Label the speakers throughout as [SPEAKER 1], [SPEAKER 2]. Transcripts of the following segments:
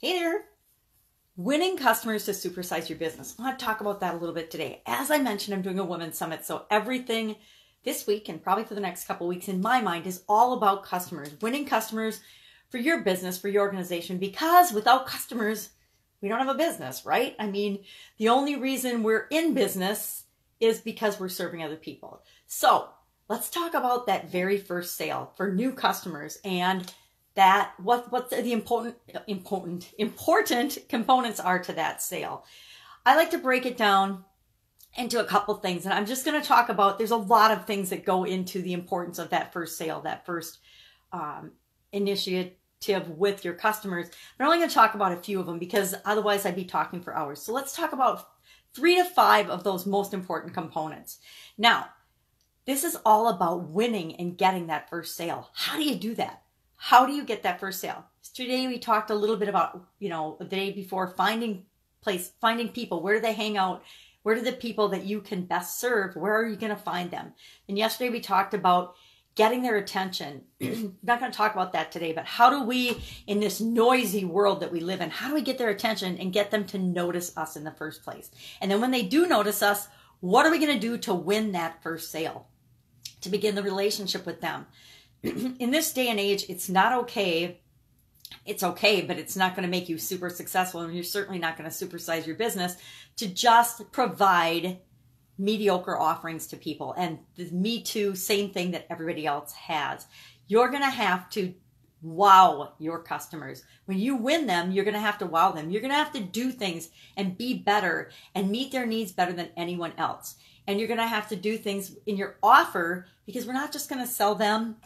[SPEAKER 1] Hey there. Winning customers to supersize your business. I want to talk about that a little bit today. As I mentioned, I'm doing a women's summit, so everything this week and probably for the next couple weeks in my mind is all about customers, winning customers for your business, for your organization, because without customers, we don't have a business, right? I mean, the only reason we're in business is because we're serving other people. So let's talk about that very first sale for new customers and that what what the important important important components are to that sale. I like to break it down into a couple things and I'm just going to talk about there's a lot of things that go into the importance of that first sale, that first um, initiative with your customers. I'm only going to talk about a few of them because otherwise I'd be talking for hours. So let's talk about three to five of those most important components. Now, this is all about winning and getting that first sale. How do you do that? How do you get that first sale? Today we talked a little bit about, you know, the day before finding place, finding people. Where do they hang out? Where do the people that you can best serve? Where are you going to find them? And yesterday we talked about getting their attention. I'm not going to talk about that today, but how do we, in this noisy world that we live in, how do we get their attention and get them to notice us in the first place? And then when they do notice us, what are we going to do to win that first sale? To begin the relationship with them? in this day and age, it's not okay. It's okay, but it's not going to make you super successful. And you're certainly not going to supersize your business to just provide mediocre offerings to people. And the Me Too, same thing that everybody else has. You're going to have to wow your customers. When you win them, you're going to have to wow them. You're going to have to do things and be better and meet their needs better than anyone else. And you're going to have to do things in your offer because we're not just going to sell them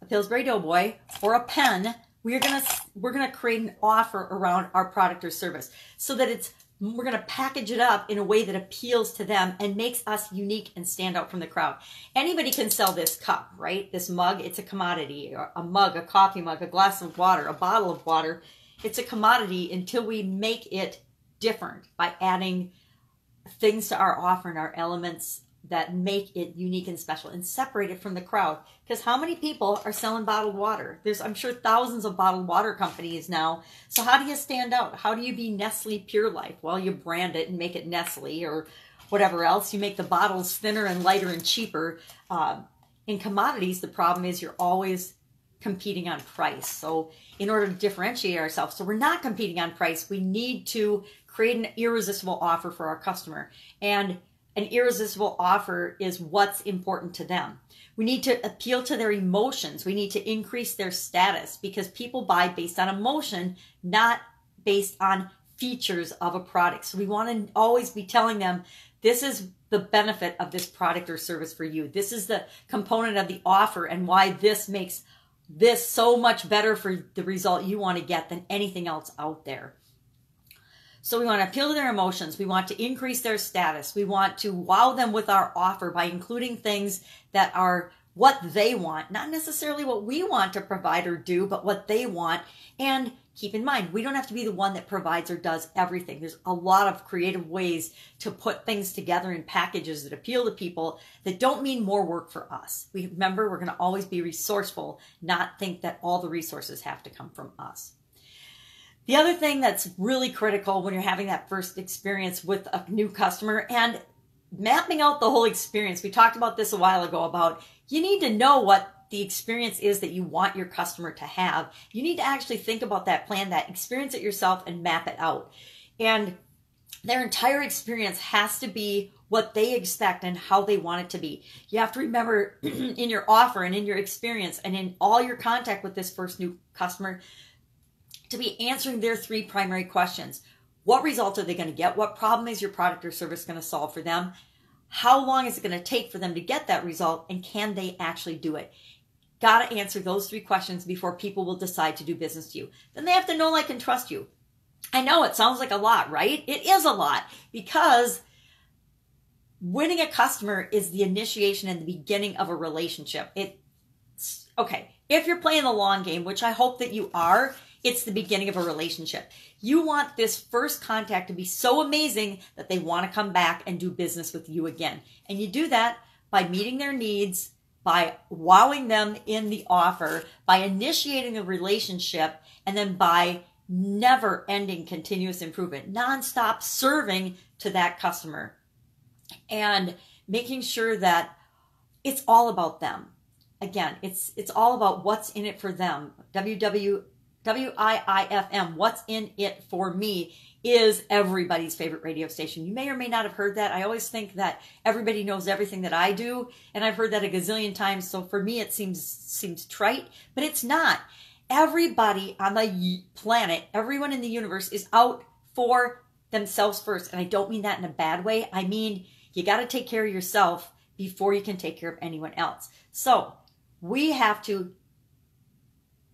[SPEAKER 1] a Pillsbury Doughboy or a pen, we're gonna we're gonna create an offer around our product or service so that it's we're going to package it up in a way that appeals to them and makes us unique and stand out from the crowd. Anybody can sell this cup, right? This mug, it's a commodity. A mug, a coffee mug, a glass of water, a bottle of water. It's a commodity until we make it different by adding things to our offer and our elements that make it unique and special and separate it from the crowd. Because how many people are selling bottled water? There's, I'm sure, thousands of bottled water companies now. So how do you stand out? How do you be Nestle Pure Life? Well, you brand it and make it Nestle or whatever else. You make the bottles thinner and lighter and cheaper. Uh, in commodities, the problem is you're always competing on price. So in order to differentiate ourselves, so we're not competing on price, we need to create an irresistible offer for our customer. And an irresistible offer is what's important to them. We need to appeal to their emotions. We need to increase their status because people buy based on emotion, not based on features of a product. So we want to always be telling them this is the benefit of this product or service for you. This is the component of the offer and why this makes this so much better for the result you want to get than anything else out there. So we want to appeal to their emotions. We want to increase their status. We want to wow them with our offer by including things that are what they want, not necessarily what we want to provide or do, but what they want. And keep in mind, we don't have to be the one that provides or does everything. There's a lot of creative ways to put things together in packages that appeal to people that don't mean more work for us. We remember we're going to always be resourceful, not think that all the resources have to come from us. The other thing that's really critical when you're having that first experience with a new customer and mapping out the whole experience. We talked about this a while ago about you need to know what the experience is that you want your customer to have. You need to actually think about that, plan that, experience it yourself and map it out. And their entire experience has to be what they expect and how they want it to be. You have to remember in your offer and in your experience and in all your contact with this first new customer to be answering their three primary questions. What results are they going to get? What problem is your product or service going to solve for them? How long is it going to take for them to get that result? And can they actually do it? Got to answer those three questions before people will decide to do business with you. Then they have to know, like, and trust you. I know it sounds like a lot, right? It is a lot because winning a customer is the initiation and the beginning of a relationship. It's okay. If you're playing the long game, which I hope that you are, it's the beginning of a relationship. You want this first contact to be so amazing that they want to come back and do business with you again. And you do that by meeting their needs, by wowing them in the offer, by initiating a relationship, and then by never ending continuous improvement, nonstop serving to that customer and making sure that it's all about them. Again, it's it's all about what's in it for them. WW WIIFM, what's in it for me is everybody's favorite radio station. You may or may not have heard that. I always think that everybody knows everything that I do, and I've heard that a gazillion times. So for me, it seems seems trite, but it's not. Everybody on the planet, everyone in the universe, is out for themselves first, and I don't mean that in a bad way. I mean you got to take care of yourself before you can take care of anyone else. So we have to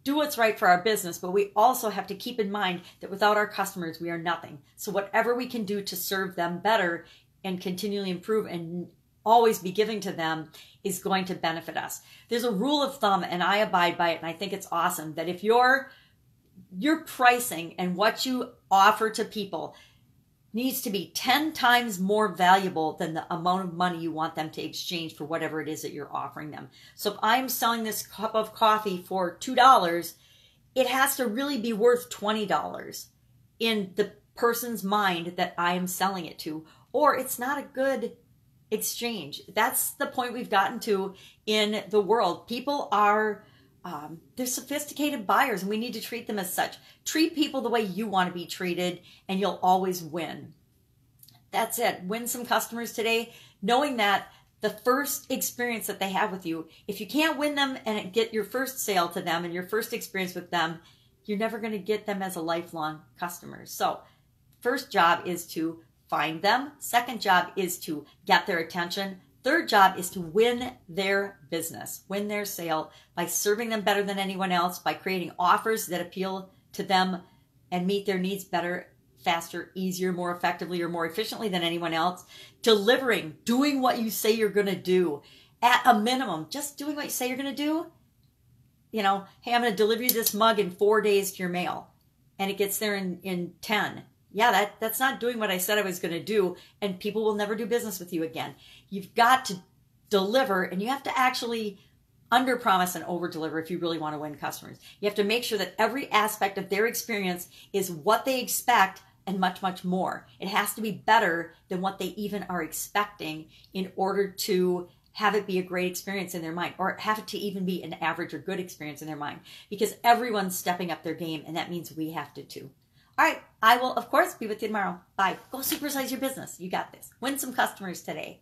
[SPEAKER 1] do what's right for our business, but we also have to keep in mind that without our customers, we are nothing. So, whatever we can do to serve them better and continually improve and always be giving to them is going to benefit us. There's a rule of thumb, and I abide by it, and I think it's awesome that if your your pricing and what you offer to people needs to be 10 times more valuable than the amount of money you want them to exchange for whatever it is that you're offering them. So if I'm selling this cup of coffee for $2, it has to really be worth $20 in the person's mind that I am selling it to, or it's not a good exchange. That's the point we've gotten to in the world. People are um, they're sophisticated buyers and we need to treat them as such. Treat people the way you want to be treated and you'll always win. That's it. Win some customers today, knowing that the first experience that they have with you, if you can't win them and get your first sale to them and your first experience with them, you're never going to get them as a lifelong customer. So, first job is to find them. Second job is to get their attention. Third job is to win their business, win their sale by serving them better than anyone else, by creating offers that appeal to them and meet their needs better, faster, easier, more effectively, or more efficiently than anyone else. Delivering, doing what you say you're going to do at a minimum, just doing what you say you're going to do. You know, hey, I'm going to deliver you this mug in four days to your mail, and it gets there in, in 10 yeah, that, that's not doing what I said I was going to do, and people will never do business with you again. You've got to deliver, and you have to actually under promise and over deliver if you really want to win customers. You have to make sure that every aspect of their experience is what they expect and much, much more. It has to be better than what they even are expecting in order to have it be a great experience in their mind or have it to even be an average or good experience in their mind because everyone's stepping up their game and that means we have to too. All right. I will, of course, be with you tomorrow. Bye. Go supersize your business. You got this. Win some customers today.